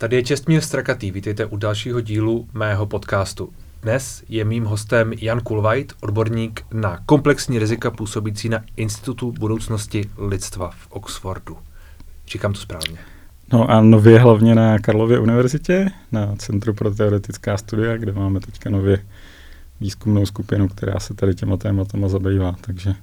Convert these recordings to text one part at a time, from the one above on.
Tady je Čestmír Strakatý, vítejte u dalšího dílu mého podcastu. Dnes je mým hostem Jan Kulvajt, odborník na komplexní rizika působící na Institutu budoucnosti lidstva v Oxfordu. Říkám to správně. No a nově hlavně na Karlově univerzitě, na Centru pro teoretická studia, kde máme teďka nově výzkumnou skupinu, která se tady těma tématama zabývá, takže,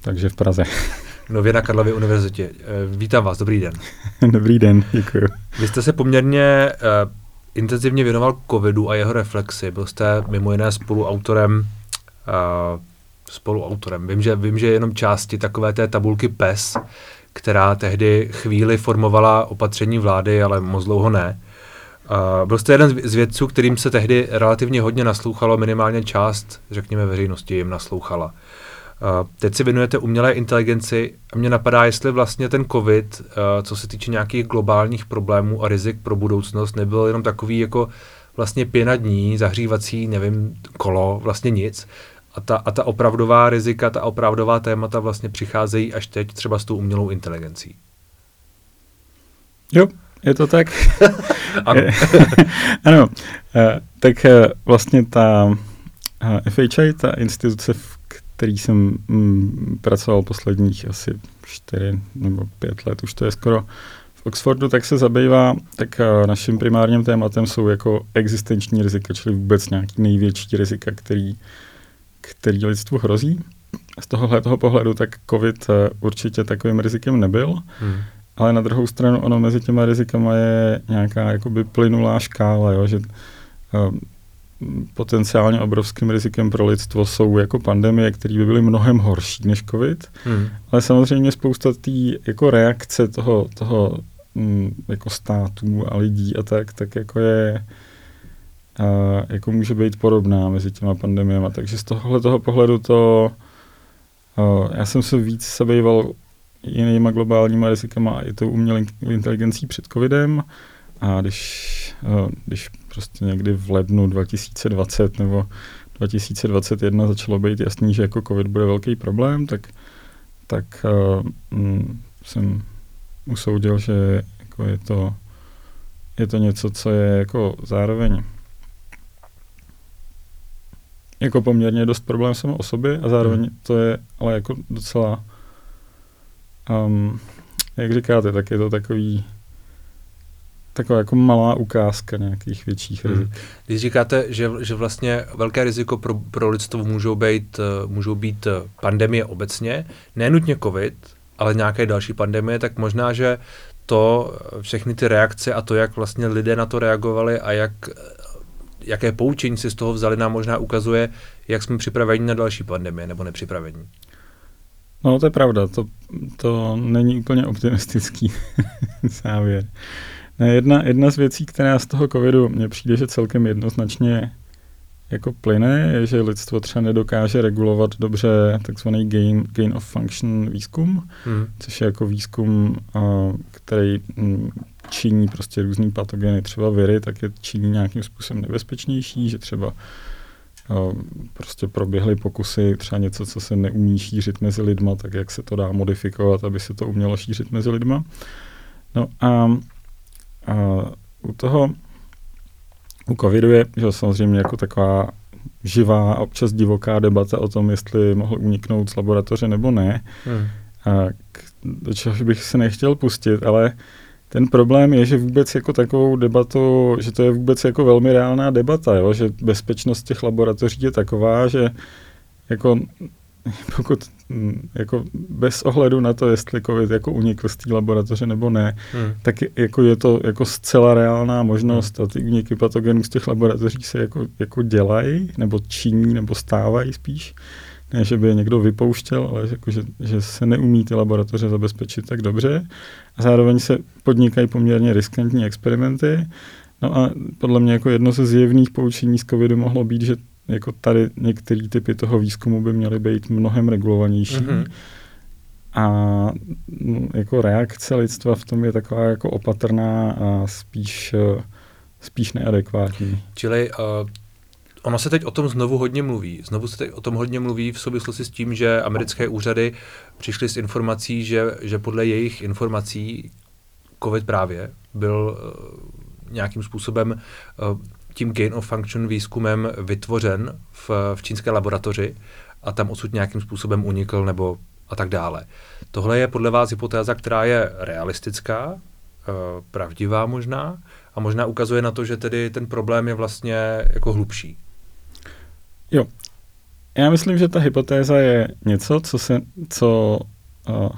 takže v Praze. Nově na Karlově univerzitě. Eh, vítám vás, dobrý den. dobrý den, děkuji. Vy jste se poměrně uh, intenzivně věnoval covidu a jeho reflexi. Byl jste mimo jiné spoluautorem uh, spoluautorem. Vím že, vím, že jenom části takové té tabulky PES, která tehdy chvíli formovala opatření vlády, ale moc dlouho ne. Uh, byl jste jeden z vědců, kterým se tehdy relativně hodně naslouchalo, minimálně část, řekněme, veřejnosti jim naslouchala. Uh, teď si věnujete umělé inteligenci a mě napadá, jestli vlastně ten COVID, uh, co se týče nějakých globálních problémů a rizik pro budoucnost, nebyl jenom takový jako vlastně pěna dní, zahřívací, nevím, kolo, vlastně nic. A ta, a ta opravdová rizika, ta opravdová témata vlastně přicházejí až teď třeba s tou umělou inteligencí. Jo, je to tak? ano. ano, eh, tak eh, vlastně ta eh, FHI, ta instituce, v který jsem mm, pracoval posledních asi čtyři nebo pět let, už to je skoro v Oxfordu, tak se zabývá, tak naším primárním tématem jsou jako existenční rizika, čili vůbec nějaký největší rizika, který, který lidstvu hrozí. Z tohohle toho pohledu tak COVID určitě takovým rizikem nebyl. Hmm ale na druhou stranu ono mezi těma rizikama je nějaká jakoby plynulá škála, jo, že uh, potenciálně obrovským rizikem pro lidstvo jsou jako pandemie, které by byly mnohem horší než covid, hmm. ale samozřejmě spousta té jako reakce toho, toho um, jako států a lidí a tak, tak jako je uh, jako může být podobná mezi těma pandemiemi. Takže z tohohle toho pohledu to uh, já jsem se víc zabýval jinýma globálníma rizikama a i tou umělou inteligencí před covidem. A když, eh, když prostě někdy v lednu 2020 nebo 2021 začalo být jasný, že jako covid bude velký problém, tak, tak uh, jsem usoudil, že jako je, to, je to něco, co je jako zároveň jako poměrně dost problém samo o sobě a zároveň hmm. to je ale jako docela um, jak říkáte, tak je to takový taková jako malá ukázka nějakých větších rizik. Hmm. Když říkáte, že, že vlastně velké riziko pro, pro lidstvo můžou být, eh, můžou být eh, pandemie obecně, nenutně covid, ale nějaké další pandemie, tak možná, že to, eh, všechny ty reakce a to, jak vlastně lidé na to reagovali a jak, jaké poučení si z toho vzali, nám možná ukazuje, jak jsme připraveni na další pandemie nebo nepřipravení. No, to je pravda, to, to není úplně optimistický závěr. Jedna, jedna z věcí, která z toho covidu mně přijde, že celkem jednoznačně jako plyne, je, že lidstvo třeba nedokáže regulovat dobře takzvaný gain, gain of function výzkum, hmm. což je jako výzkum, který mm, činí prostě různý patogeny, třeba viry, tak je činí nějakým způsobem nebezpečnější, že třeba prostě proběhly pokusy třeba něco, co se neumí šířit mezi lidma, tak jak se to dá modifikovat, aby se to umělo šířit mezi lidma. No a u toho, u covidu je že samozřejmě jako taková živá, občas divoká debata o tom, jestli mohl uniknout z laboratoře nebo ne. Hmm. A k, do čeho bych se nechtěl pustit, ale ten problém je, že vůbec jako takovou debatu, že to je vůbec jako velmi reálná debata, jo? že bezpečnost těch laboratoří je taková, že jako pokud jako bez ohledu na to, jestli COVID jako unikl z té laboratoře nebo ne, hmm. tak jako je to jako zcela reálná možnost hmm. a ty uniky patogenů z těch laboratoří se jako, jako dělají, nebo činí, nebo stávají spíš ne, že by je někdo vypouštěl, ale jako, že, že se neumí ty laboratoře zabezpečit tak dobře. A zároveň se podnikají poměrně riskantní experimenty. No a podle mě jako jedno ze zjevných poučení z covidu mohlo být, že jako tady některé typy toho výzkumu by měly být mnohem regulovanější. Mm-hmm. A no, jako reakce lidstva v tom je taková jako opatrná a spíš, spíš neadekvátní. Čili uh, Ono se teď o tom znovu hodně mluví. Znovu se teď o tom hodně mluví v souvislosti s tím, že americké úřady přišly s informací, že, že podle jejich informací COVID právě byl uh, nějakým způsobem uh, tím gain of function výzkumem vytvořen v, v čínské laboratoři a tam odsud nějakým způsobem unikl nebo a tak dále. Tohle je podle vás hypotéza, která je realistická, pravdivá možná a možná ukazuje na to, že tedy ten problém je vlastně jako hlubší. Jo. Já myslím, že ta hypotéza je něco, co se, co uh,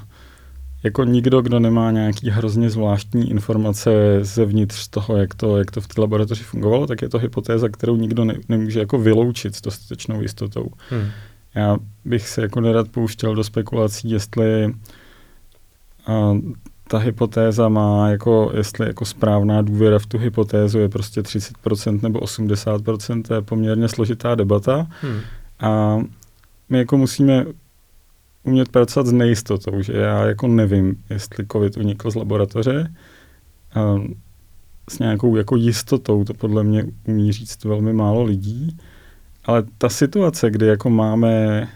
jako nikdo, kdo nemá nějaký hrozně zvláštní informace zevnitř toho, jak to, jak to v té laboratoři fungovalo, tak je to hypotéza, kterou nikdo ne, nemůže jako vyloučit s dostatečnou jistotou. Hmm. Já bych se jako nerad pouštěl do spekulací, jestli uh, ta hypotéza má, jako, jestli jako správná důvěra v tu hypotézu je prostě 30% nebo 80%, to je poměrně složitá debata. Hmm. A my jako musíme umět pracovat s nejistotou, že já jako nevím, jestli COVID unikl z laboratoře. A s nějakou jako jistotou to podle mě umí říct velmi málo lidí. Ale ta situace, kdy jako máme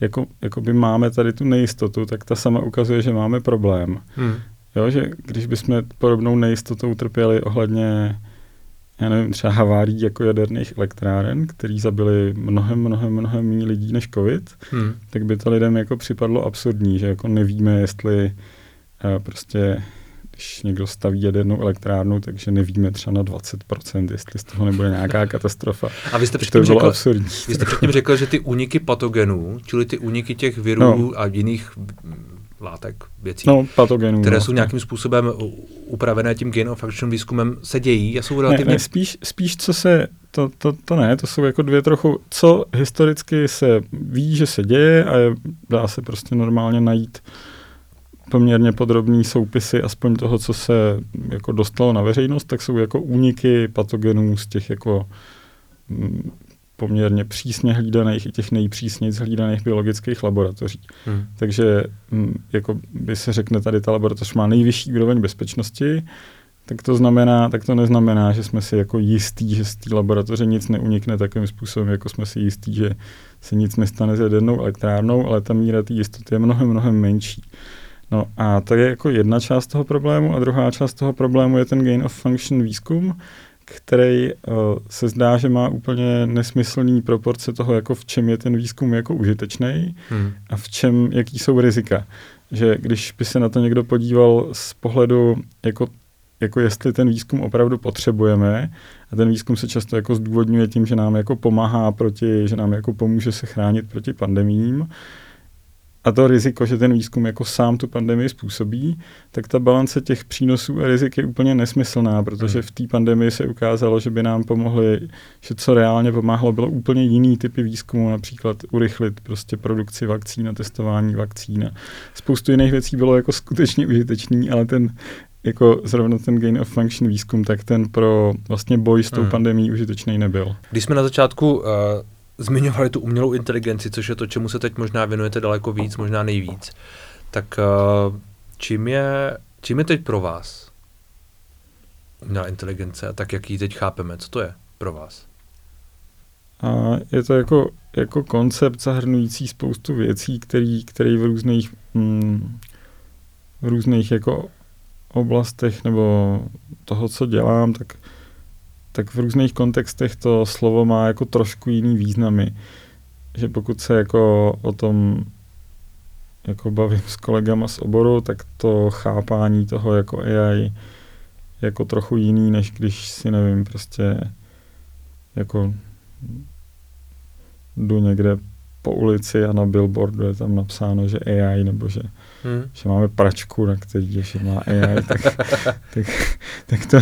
jako, jako by máme tady tu nejistotu, tak ta sama ukazuje, že máme problém. Hmm. Jo, že když bychom podobnou nejistotou trpěli ohledně já nevím, třeba havárií jako jaderných elektráren, který zabili mnohem, mnohem, mnohem méně lidí než covid, hmm. tak by to lidem jako připadlo absurdní, že jako nevíme, jestli uh, prostě když někdo staví jadernou elektrárnu, takže nevíme třeba na 20%, jestli z toho nebude nějaká katastrofa. A vy jste předtím, řekl, absurdní. Vy jste předtím řekl, že ty úniky patogenů, čili ty úniky těch virů no. a jiných látek, věcí, no, patogenů, které jsou nějakým způsobem upravené tím gain of výzkumem, se dějí a jsou relativně... Ne, ne, spíš, spíš co se, to, to, to ne, to jsou jako dvě trochu, co historicky se ví, že se děje a je, dá se prostě normálně najít poměrně podrobný soupisy aspoň toho, co se jako dostalo na veřejnost, tak jsou jako úniky patogenů z těch jako mm, poměrně přísně hlídaných i těch nejpřísněji hlídaných biologických laboratoří. Hmm. Takže mm, jako by se řekne, tady ta laboratoř má nejvyšší úroveň bezpečnosti, tak to znamená, tak to neznamená, že jsme si jako jistí, že z té laboratoře nic neunikne takovým způsobem, jako jsme si jistí, že se nic nestane s jadernou elektrárnou, ale ta míra té jistoty je mnohem, mnohem menší. No a to je jako jedna část toho problému a druhá část toho problému je ten gain of function výzkum, který uh, se zdá, že má úplně nesmyslný proporce toho, jako v čem je ten výzkum jako užitečný hmm. a v čem, jaký jsou rizika. Že když by se na to někdo podíval z pohledu, jako, jako jestli ten výzkum opravdu potřebujeme, a ten výzkum se často jako zdůvodňuje tím, že nám jako pomáhá proti, že nám jako pomůže se chránit proti pandemím, a to riziko, že ten výzkum jako sám tu pandemii způsobí, tak ta balance těch přínosů a rizik je úplně nesmyslná, protože hmm. v té pandemii se ukázalo, že by nám pomohly, že co reálně pomáhalo, bylo úplně jiný typy výzkumu, například urychlit prostě produkci vakcín a testování vakcín. Spoustu jiných věcí bylo jako skutečně užitečný, ale ten jako zrovna ten gain of function výzkum, tak ten pro vlastně boj s tou hmm. pandemí užitečný nebyl. Když jsme na začátku uh, zmiňovali tu umělou inteligenci, což je to, čemu se teď možná věnujete daleko víc, možná nejvíc. Tak uh, čím je, čím je teď pro vás umělá inteligence a tak, jak ji teď chápeme? Co to je pro vás? A je to jako, jako koncept zahrnující spoustu věcí, který, který v různých, mm, v různých jako oblastech nebo toho, co dělám, tak tak v různých kontextech to slovo má jako trošku jiný významy. Že pokud se jako o tom jako bavím s kolegama z oboru, tak to chápání toho jako AI jako trochu jiný, než když si nevím, prostě jako jdu někde po ulici a na billboardu je tam napsáno, že AI, nebo že, hmm. že máme pračku, na který je, má AI, tak, tak, tak to,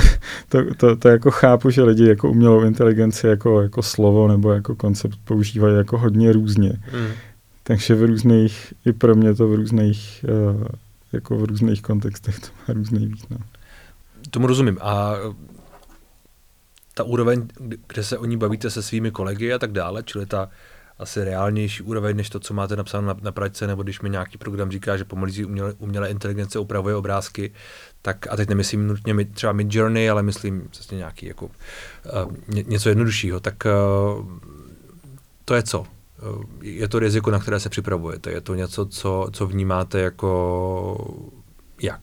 to, to, to, jako chápu, že lidi jako umělou inteligenci jako, jako slovo nebo jako koncept používají jako hodně různě. Hmm. Takže v různých, i pro mě to v různých, uh, jako v různých kontextech to má různý význam. Tomu rozumím. A ta úroveň, kde se o ní bavíte se svými kolegy a tak dále, čili ta asi reálnější úroveň, než to, co máte napsáno na, na pračce, nebo když mi nějaký program říká, že pomocí umělé, umělé inteligence upravuje obrázky, tak a teď nemyslím nutně třeba Mid Journey, ale myslím vlastně nějaký jako uh, ně, něco jednoduššího, tak uh, to je co? Uh, je to riziko, na které se připravujete? Je to něco, co, co vnímáte jako jak?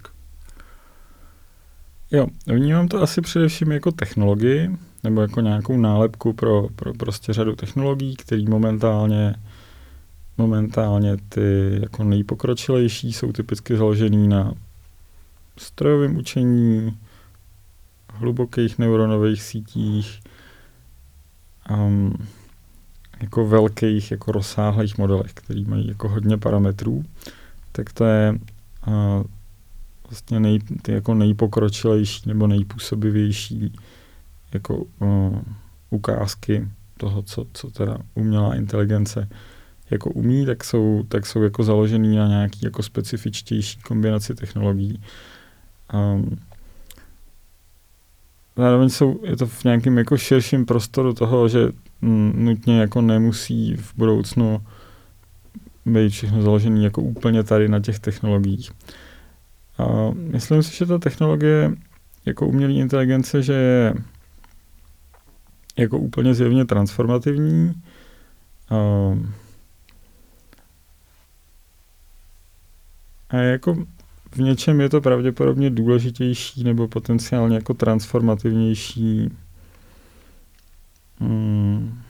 Jo, vnímám to asi především jako technologii, nebo jako nějakou nálepku pro, pro prostě řadu technologií, které momentálně momentálně ty jako nejpokročilejší jsou typicky založený na strojovém učení, hlubokých neuronových sítích, um, jako velkých, jako rozsáhlých modelech, který mají jako hodně parametrů, tak to je uh, vlastně nej, ty jako nejpokročilejší nebo nejpůsobivější jako uh, ukázky toho, co, co teda umělá inteligence jako umí, tak jsou, tak jsou jako založený na nějaký jako specifičtější kombinaci technologií. Um, zároveň jsou, je to v nějakém jako širším prostoru toho, že m, nutně jako nemusí v budoucnu být všechno založené jako úplně tady na těch technologiích. A myslím si, že ta technologie jako umělé inteligence, že je jako úplně zjevně transformativní. A, a jako v něčem je to pravděpodobně důležitější nebo potenciálně jako transformativnější hmm,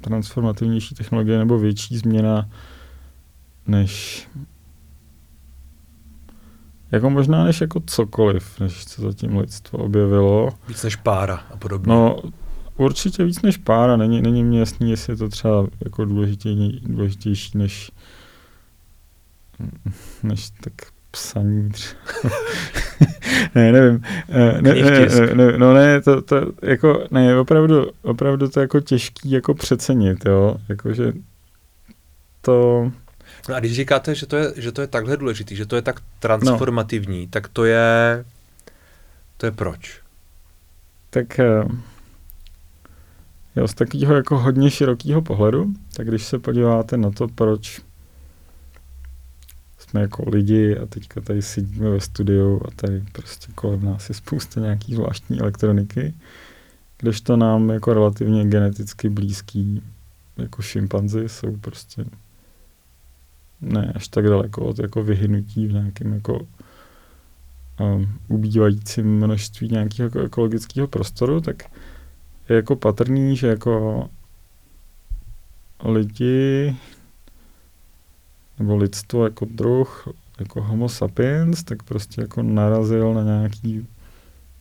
transformativnější technologie nebo větší změna než jako možná než jako cokoliv, než co zatím lidstvo objevilo. Víc než pára a podobně. No, určitě víc než pára. Není, není mi jasný, jestli je to třeba jako důležitější, důležitější než než tak psaní třeba. ne, nevím. Eh, ne, ne, ne, ne, no ne, to, to jako, ne, opravdu, opravdu to jako těžký jako přecenit, jo, jakože to... No a když říkáte, že to je, že to je takhle důležitý, že to je tak transformativní, no. tak to je, to je proč? Tak eh, jo, z takového jako hodně širokého pohledu, tak když se podíváte na to, proč jsme jako lidi a teďka tady sedíme ve studiu a tady prostě kolem nás je spousta nějaký zvláštní elektroniky, kdežto nám jako relativně geneticky blízký jako šimpanzi jsou prostě ne až tak daleko od jako vyhynutí v nějakém jako um, ubývajícím množství nějakého jako ekologického prostoru, tak je jako patrný, že jako lidi nebo lidstvo jako druh, jako homo sapiens, tak prostě jako narazil na nějaký,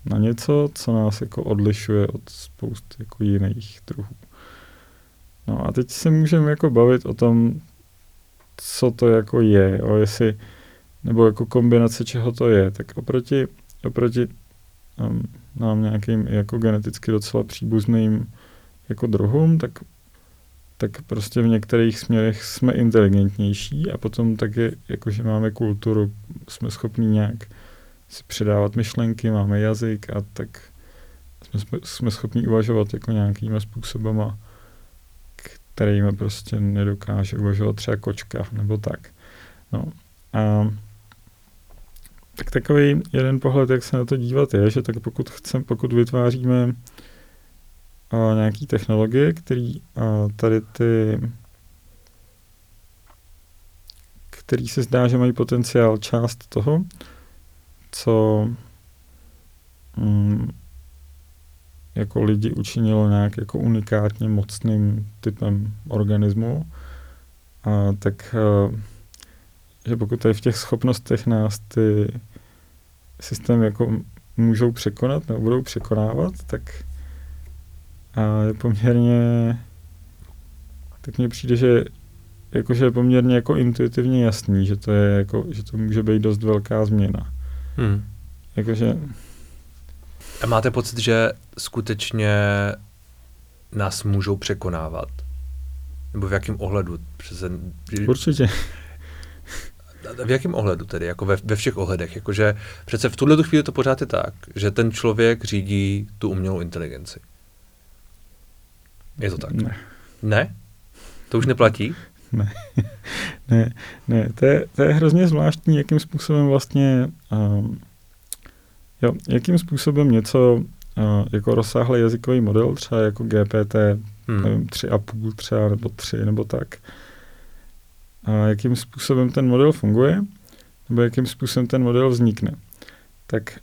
na něco, co nás jako odlišuje od spousty jako jiných druhů. No a teď se můžeme jako bavit o tom, co to jako je, jo, jestli, nebo jako kombinace čeho to je, tak oproti, oproti um, nám nějakým jako geneticky docela příbuzným jako druhům, tak tak prostě v některých směrech jsme inteligentnější a potom taky, jakože máme kulturu, jsme schopni nějak si předávat myšlenky, máme jazyk a tak jsme, jsme schopni uvažovat jako nějakýma způsobama, kterými prostě nedokáže uvažovat třeba kočka nebo tak. No. A tak takový jeden pohled, jak se na to dívat, je, že tak pokud chcem, pokud vytváříme a nějaký technologie, který a tady ty který se zdá, že mají potenciál část toho, co mm, jako lidi učinilo nějak jako unikátně mocným typem organismu, a tak a, že pokud tady v těch schopnostech nás ty systémy jako můžou překonat nebo budou překonávat, tak a je poměrně, tak mně přijde, že jakože je poměrně jako intuitivně jasný, že to je jako, že to může být dost velká změna. Hmm. Jakože... A máte pocit, že skutečně nás můžou překonávat? Nebo v jakém ohledu? Přece... Určitě. V jakém ohledu tedy? Jako ve, ve všech ohledech? Jakože přece v tuhle chvíli to pořád je tak, že ten člověk řídí tu umělou inteligenci. Je to tak? Ne. Ne? To už neplatí? ne, ne, ne. To je, to je hrozně zvláštní, jakým způsobem vlastně, um, jo, jakým způsobem něco uh, jako rozsáhlý jazykový model, třeba jako GPT, hmm. nevím, tři a půl třeba, nebo tři, nebo tak, a jakým způsobem ten model funguje, nebo jakým způsobem ten model vznikne. Tak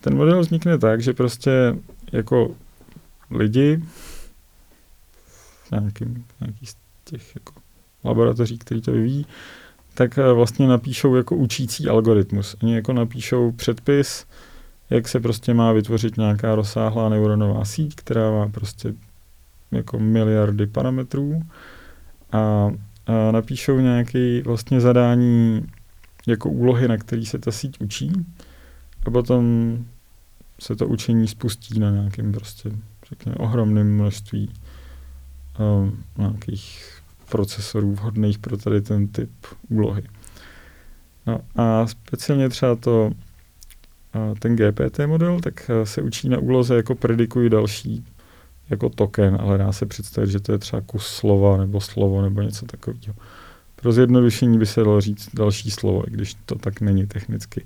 ten model vznikne tak, že prostě jako lidi v nějakým, nějaký z těch jako laboratoří, který to vyvíjí, tak eh, vlastně napíšou jako učící algoritmus. Oni jako napíšou předpis, jak se prostě má vytvořit nějaká rozsáhlá neuronová síť, která má prostě jako miliardy parametrů a, a napíšou nějaké vlastně zadání jako úlohy, na který se ta síť učí a potom se to učení spustí na nějakém prostě, řekněme, ohromném množství um, nějakých procesorů vhodných pro tady ten typ úlohy. No a speciálně třeba to, ten GPT model, tak se učí na úloze jako predikují další jako token, ale dá se představit, že to je třeba kus slova nebo slovo nebo něco takového. Pro zjednodušení by se dalo říct další slovo, i když to tak není technicky.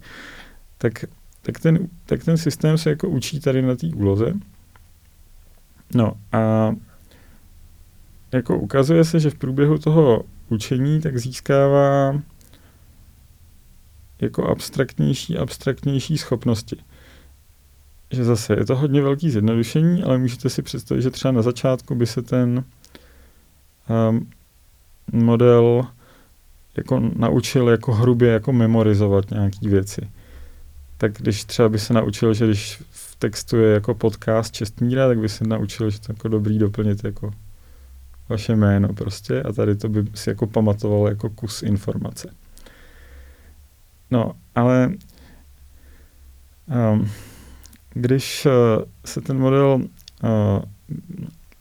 Tak, tak, ten, tak ten systém se jako učí tady na té úloze. No a jako ukazuje se, že v průběhu toho učení tak získává jako abstraktnější, abstraktnější schopnosti. Že zase je to hodně velký zjednodušení, ale můžete si představit, že třeba na začátku by se ten um, model jako naučil jako hrubě jako memorizovat nějaké věci. Tak když třeba by se naučil, že když v textu je jako podcast Čestmíra, tak by se naučil, že to jako dobrý doplnit jako vaše jméno prostě a tady to by si jako pamatoval jako kus informace. No, ale um, když uh, se ten model, uh,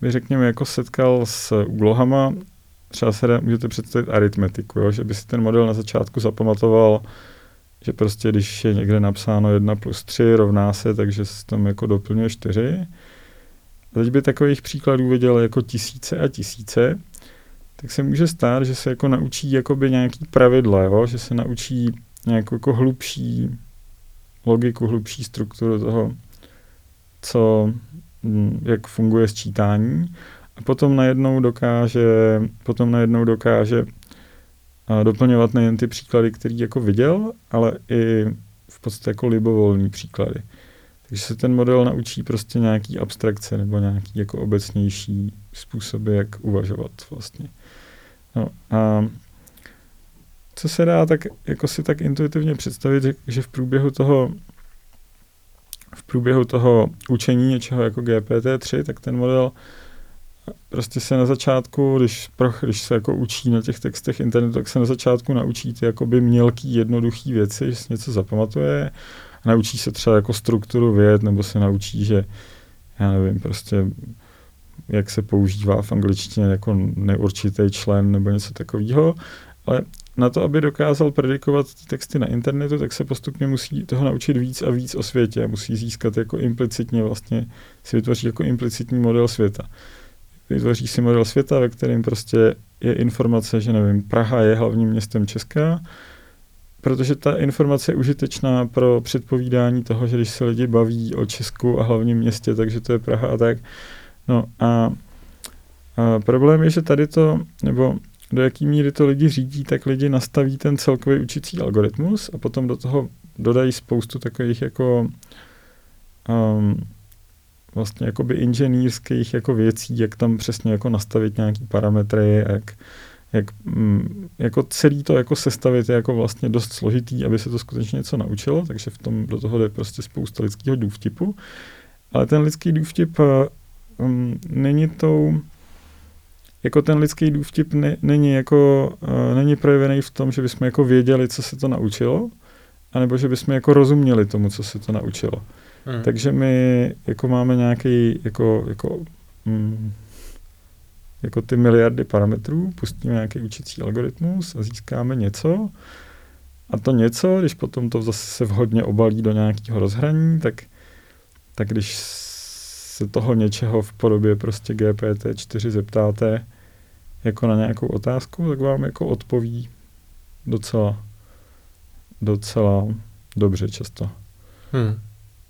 řekněme, jako setkal s úlohama, třeba se můžete představit aritmetiku, jo? že by si ten model na začátku zapamatoval, že prostě když je někde napsáno 1 plus 3 rovná se, takže tam jako doplňuje 4, teď by takových příkladů viděl jako tisíce a tisíce, tak se může stát, že se jako naučí jakoby nějaký pravidla, jo? že se naučí nějakou jako hlubší logiku, hlubší strukturu toho, co, hm, jak funguje sčítání a potom najednou dokáže, potom najednou dokáže doplňovat nejen ty příklady, který jako viděl, ale i v podstatě jako libovolný příklady. Takže se ten model naučí prostě nějaký abstrakce nebo nějaký jako obecnější způsoby, jak uvažovat vlastně. No a co se dá tak jako si tak intuitivně představit, že, že v průběhu toho v průběhu toho učení něčeho jako GPT-3, tak ten model prostě se na začátku, když, když se jako učí na těch textech internetu, tak se na začátku naučí ty jakoby mělký, jednoduchý věci, že si něco zapamatuje naučí se třeba jako strukturu věd, nebo se naučí, že já nevím, prostě jak se používá v angličtině jako neurčitý člen nebo něco takového, ale na to, aby dokázal predikovat ty texty na internetu, tak se postupně musí toho naučit víc a víc o světě. Musí získat jako implicitně vlastně, si vytvoří jako implicitní model světa. Vytvoří si model světa, ve kterém prostě je informace, že nevím, Praha je hlavním městem Česka protože ta informace je užitečná pro předpovídání toho, že když se lidi baví o Česku a hlavním městě, takže to je Praha a tak. No a, a problém je, že tady to, nebo do jaký míry to lidi řídí, tak lidi nastaví ten celkový učící algoritmus a potom do toho dodají spoustu takových jako um, vlastně jakoby inženýrských jako věcí, jak tam přesně jako nastavit nějaký parametry, jak jak, mm, jako celý to jako sestavit je jako vlastně dost složitý, aby se to skutečně něco naučilo, takže v tom do toho jde prostě spousta lidského důvtipu. Ale ten lidský důvtip um, není tou, jako ten lidský důvtip ne, není jako, uh, není projevený v tom, že bychom jako věděli, co se to naučilo, anebo že bychom jako rozuměli tomu, co se to naučilo. Hmm. Takže my jako máme nějaký jako, jako mm, jako ty miliardy parametrů, pustíme nějaký učící algoritmus a získáme něco. A to něco, když potom to zase se vhodně obalí do nějakého rozhraní, tak, tak když se toho něčeho v podobě prostě GPT-4 zeptáte jako na nějakou otázku, tak vám jako odpoví docela, docela dobře často. Hmm.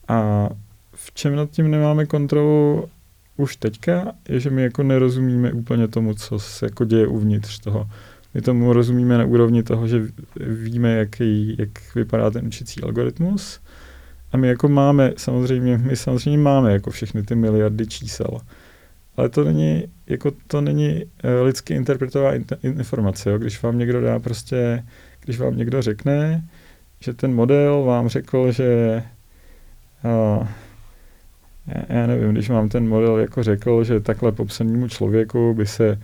A v čem nad tím nemáme kontrolu už teďka je, že my jako nerozumíme úplně tomu, co se jako děje uvnitř toho. My tomu rozumíme na úrovni toho, že víme, jaký, jak vypadá ten učící algoritmus a my jako máme, samozřejmě, my samozřejmě máme jako všechny ty miliardy čísel, ale to není, jako to není uh, lidsky interpretová in, informace, jo? když vám někdo dá prostě, když vám někdo řekne, že ten model vám řekl, že uh, já, nevím, když vám ten model jako řekl, že takhle popsanému člověku by se,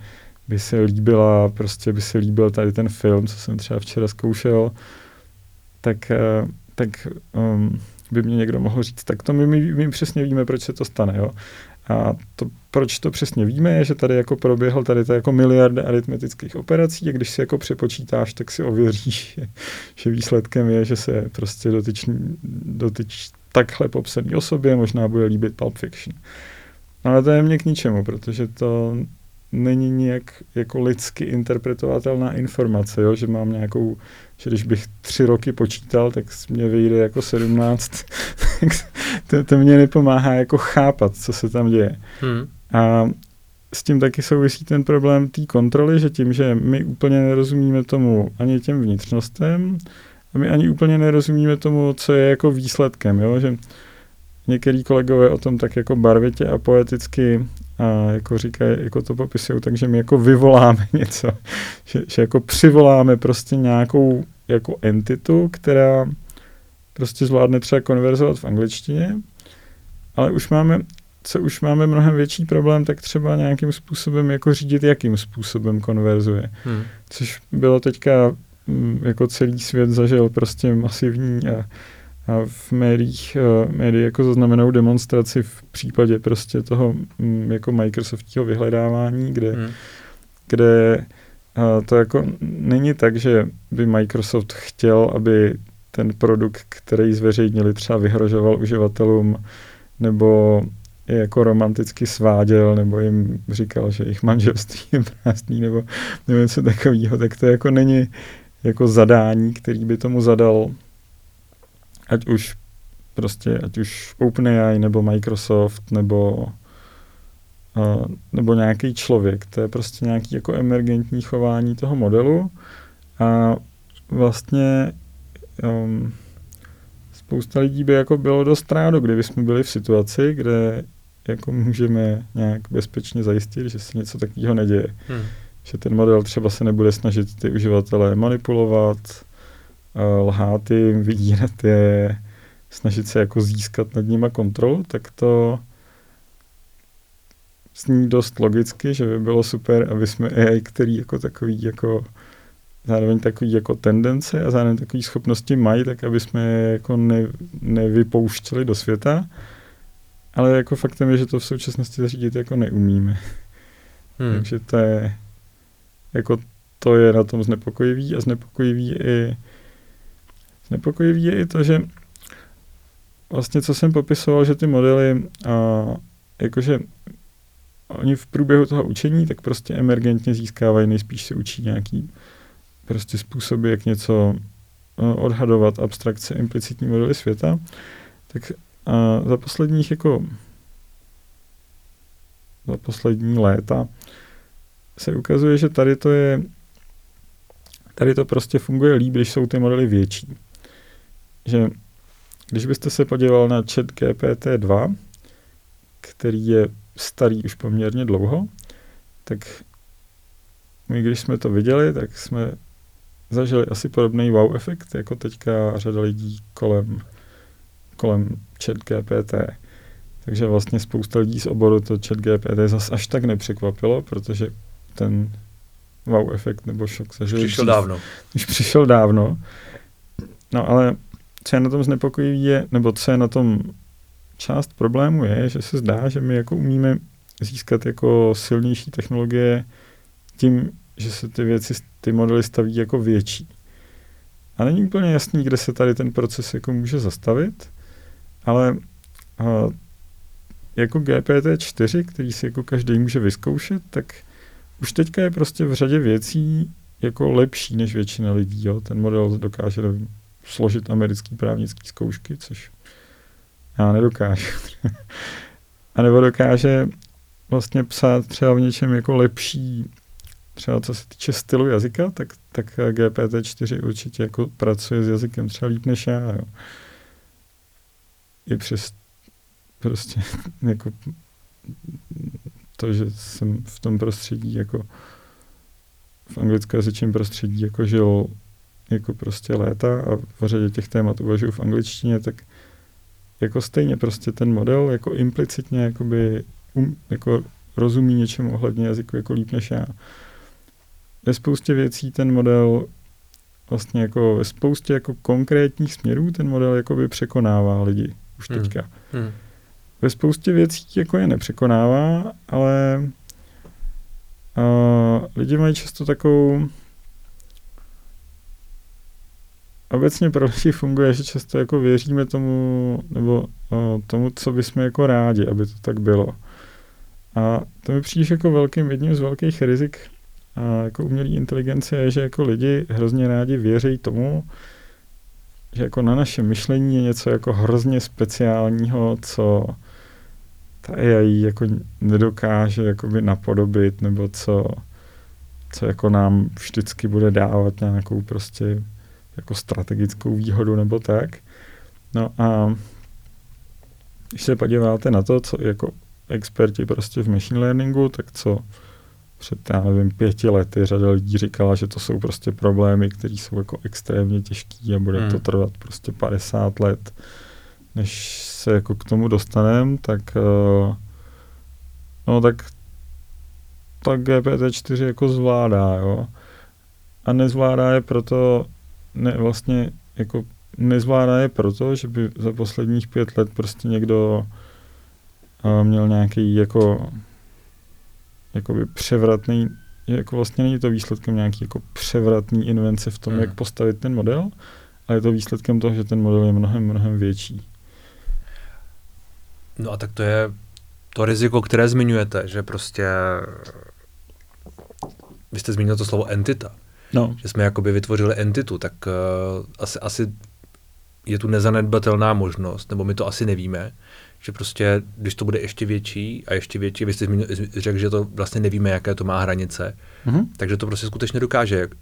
by se líbila, prostě by se líbil tady ten film, co jsem třeba včera zkoušel, tak, uh, tak um, by mě někdo mohl říct, tak to my, my, my přesně víme, proč se to stane. Jo? A to, proč to přesně víme, je, že tady jako proběhl tady to jako miliarda aritmetických operací a když si jako přepočítáš, tak si ověříš, že, výsledkem je, že se prostě dotyč, dotyč takhle popsaný osobě možná bude líbit Pulp Fiction. Ale to je mě k ničemu, protože to není nějak jako lidsky interpretovatelná informace, jo? že mám nějakou, že když bych tři roky počítal, tak mě vyjde jako sedmnáct, to, to mě nepomáhá jako chápat, co se tam děje. Hmm. A s tím taky souvisí ten problém té kontroly, že tím, že my úplně nerozumíme tomu ani těm vnitřnostem, a my ani úplně nerozumíme tomu, co je jako výsledkem, jo? že některý kolegové o tom tak jako barvitě a poeticky a jako říkají, jako to popisují, takže my jako vyvoláme něco, že, že jako přivoláme prostě nějakou jako entitu, která prostě zvládne třeba konverzovat v angličtině, ale už máme, co už máme mnohem větší problém, tak třeba nějakým způsobem jako řídit, jakým způsobem konverzuje. Hmm. Což bylo teďka jako celý svět zažil prostě masivní a a v médiích, uh, médii jako zaznamenou demonstraci v případě prostě toho jako Microsoftního vyhledávání, kde, hmm. kde uh, to jako není tak, že by Microsoft chtěl, aby ten produkt, který zveřejnili, třeba vyhrožoval uživatelům nebo je jako romanticky sváděl, nebo jim říkal, že jejich manželství je prázdný, nebo, nebo něco takového, tak to jako není jako zadání, který by tomu zadal ať už prostě, ať už OpenAI, nebo Microsoft, nebo uh, nebo nějaký člověk. To je prostě nějaký jako emergentní chování toho modelu a vlastně um, spousta lidí by jako bylo dost rádo, kdyby jsme byli v situaci, kde jako můžeme nějak bezpečně zajistit, že se něco takového neděje. Hmm. Že ten model třeba se nebude snažit ty uživatelé manipulovat, lhát jim, vydírat je, snažit se jako získat nad nima kontrolu, tak to zní dost logicky, že by bylo super, aby jsme AI, který jako takový jako zároveň takový jako tendence a zároveň takové schopnosti mají, tak aby jsme je jako ne, nevypouštěli do světa. Ale jako faktem je, že to v současnosti zařídit jako neumíme. Hmm. Takže to je jako to je na tom znepokojivý a znepokojivý i znepokojivý je i to, že vlastně co jsem popisoval, že ty modely a, jakože oni v průběhu toho učení tak prostě emergentně získávají, nejspíš se učí nějaký prostě způsoby, jak něco odhadovat, abstrakce, implicitní modely světa, tak a za posledních jako za poslední léta se ukazuje, že tady to je tady to prostě funguje líp, když jsou ty modely větší. Že když byste se podíval na chat GPT-2, který je starý už poměrně dlouho, tak my, když jsme to viděli, tak jsme zažili asi podobný wow efekt, jako teďka řada lidí kolem, kolem chat GPT. Takže vlastně spousta lidí z oboru to chat GPT zas až tak nepřekvapilo, protože ten wow efekt nebo šok zažili. Přišel dávno. Už přišel dávno. No ale co je na tom znepokojivý je, nebo co je na tom část problému je, že se zdá, že my jako umíme získat jako silnější technologie tím, že se ty věci, ty modely staví jako větší. A není úplně jasný, kde se tady ten proces jako může zastavit, ale a, jako GPT-4, který si jako každý může vyzkoušet, tak už teďka je prostě v řadě věcí jako lepší než většina lidí. Jo? Ten model dokáže složit americký právnický zkoušky, což já nedokážu. a nebo dokáže vlastně psát třeba v něčem jako lepší, třeba co se týče stylu jazyka, tak, tak GPT-4 určitě jako pracuje s jazykem třeba líp než já. Jo. i přes prostě jako to, že jsem v tom prostředí jako v anglickém prostředí jako žil jako prostě léta a v řadě těch témat uvažuji v angličtině, tak jako stejně prostě ten model jako implicitně jakoby um, jako rozumí něčemu ohledně jazyku jako líp než já. Ve spoustě věcí ten model vlastně jako ve spoustě jako konkrétních směrů ten model jakoby překonává lidi už hmm. teďka. Hmm. Hmm. Ve spoustě věcí jako je nepřekonává, ale uh, lidi mají často takovou obecně pro lidi funguje, že často jako věříme tomu, nebo uh, tomu, co bychom jako rádi, aby to tak bylo. A to mi přijde jako velkým, jedním z velkých rizik a jako umělé inteligence je, že jako lidi hrozně rádi věří tomu, že jako na naše myšlení je něco jako hrozně speciálního, co ta AI jako nedokáže jakoby napodobit, nebo co, co jako nám vždycky bude dávat nějakou prostě jako strategickou výhodu nebo tak. No a když se podíváte na to, co jako experti prostě v machine learningu, tak co před, já nevím, pěti lety řada lidí říkala, že to jsou prostě problémy, které jsou jako extrémně těžký a bude hmm. to trvat prostě 50 let, než se jako k tomu dostaneme, tak uh, no tak tak GPT-4 jako zvládá, jo. A nezvládá je proto, ne, vlastně jako nezvládá je proto, že by za posledních pět let prostě někdo uh, měl nějaký jako jakoby převratný, jako vlastně není to výsledkem nějaký jako převratný invence v tom, hmm. jak postavit ten model, ale je to výsledkem toho, že ten model je mnohem, mnohem větší. No a tak to je to riziko, které zmiňujete, že prostě vy jste zmínil to slovo entita. No. Že jsme jakoby vytvořili entitu, tak uh, asi, asi je tu nezanedbatelná možnost, nebo my to asi nevíme, že prostě, když to bude ještě větší a ještě větší, vy jste řekl, že to vlastně nevíme, jaké to má hranice, mm-hmm. takže to prostě skutečně dokáže uh,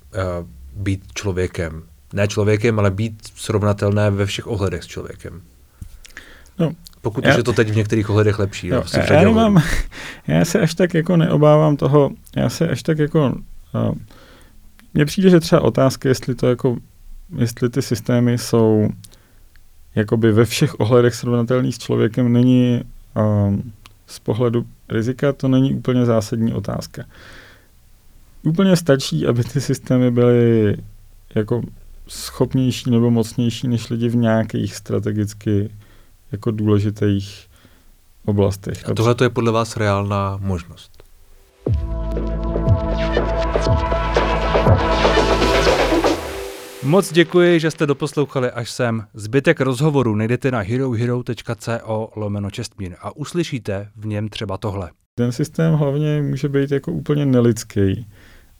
být člověkem. Ne člověkem, ale být srovnatelné ve všech ohledech s člověkem. No, pokud já, už je to teď v některých ohledech lepší. Jo, no, já, já, nemám, já se až tak jako neobávám toho, já se až tak jako, uh, mně přijde, že třeba otázka, jestli to jako, jestli ty systémy jsou jakoby ve všech ohledech srovnatelný s člověkem, není um, z pohledu rizika, to není úplně zásadní otázka. Úplně stačí, aby ty systémy byly jako schopnější nebo mocnější než lidi v nějakých strategicky jako důležitých oblastech. A tohle je podle vás reálná možnost? Moc děkuji, že jste doposlouchali až sem. Zbytek rozhovoru najdete na herohero.co lomeno čestmír a uslyšíte v něm třeba tohle. Ten systém hlavně může být jako úplně nelidský.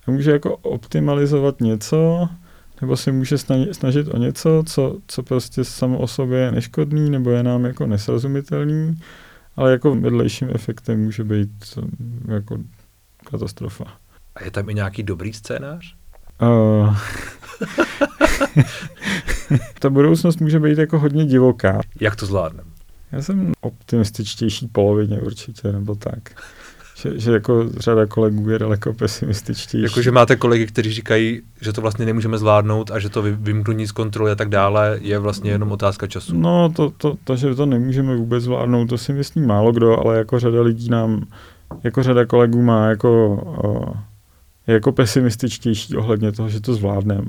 A může jako optimalizovat něco, nebo se může snažit o něco, co, co prostě samo o sobě je neškodný, nebo je nám jako nesrozumitelný, ale jako vedlejším efektem může být jako katastrofa. A je tam i nějaký dobrý scénář? Uh, ta budoucnost může být jako hodně divoká. Jak to zvládneme? Já jsem optimističtější polovině určitě, nebo tak. Že, že jako řada kolegů je daleko pesimističtější. Jako, že máte kolegy, kteří říkají, že to vlastně nemůžeme zvládnout a že to vymknutí z kontroly a tak dále je vlastně jenom otázka času. No, to, to, to, že to nemůžeme vůbec zvládnout, to si myslí málo kdo, ale jako řada lidí nám, jako řada kolegů má jako, uh, jako pesimističtější ohledně toho, že to zvládneme.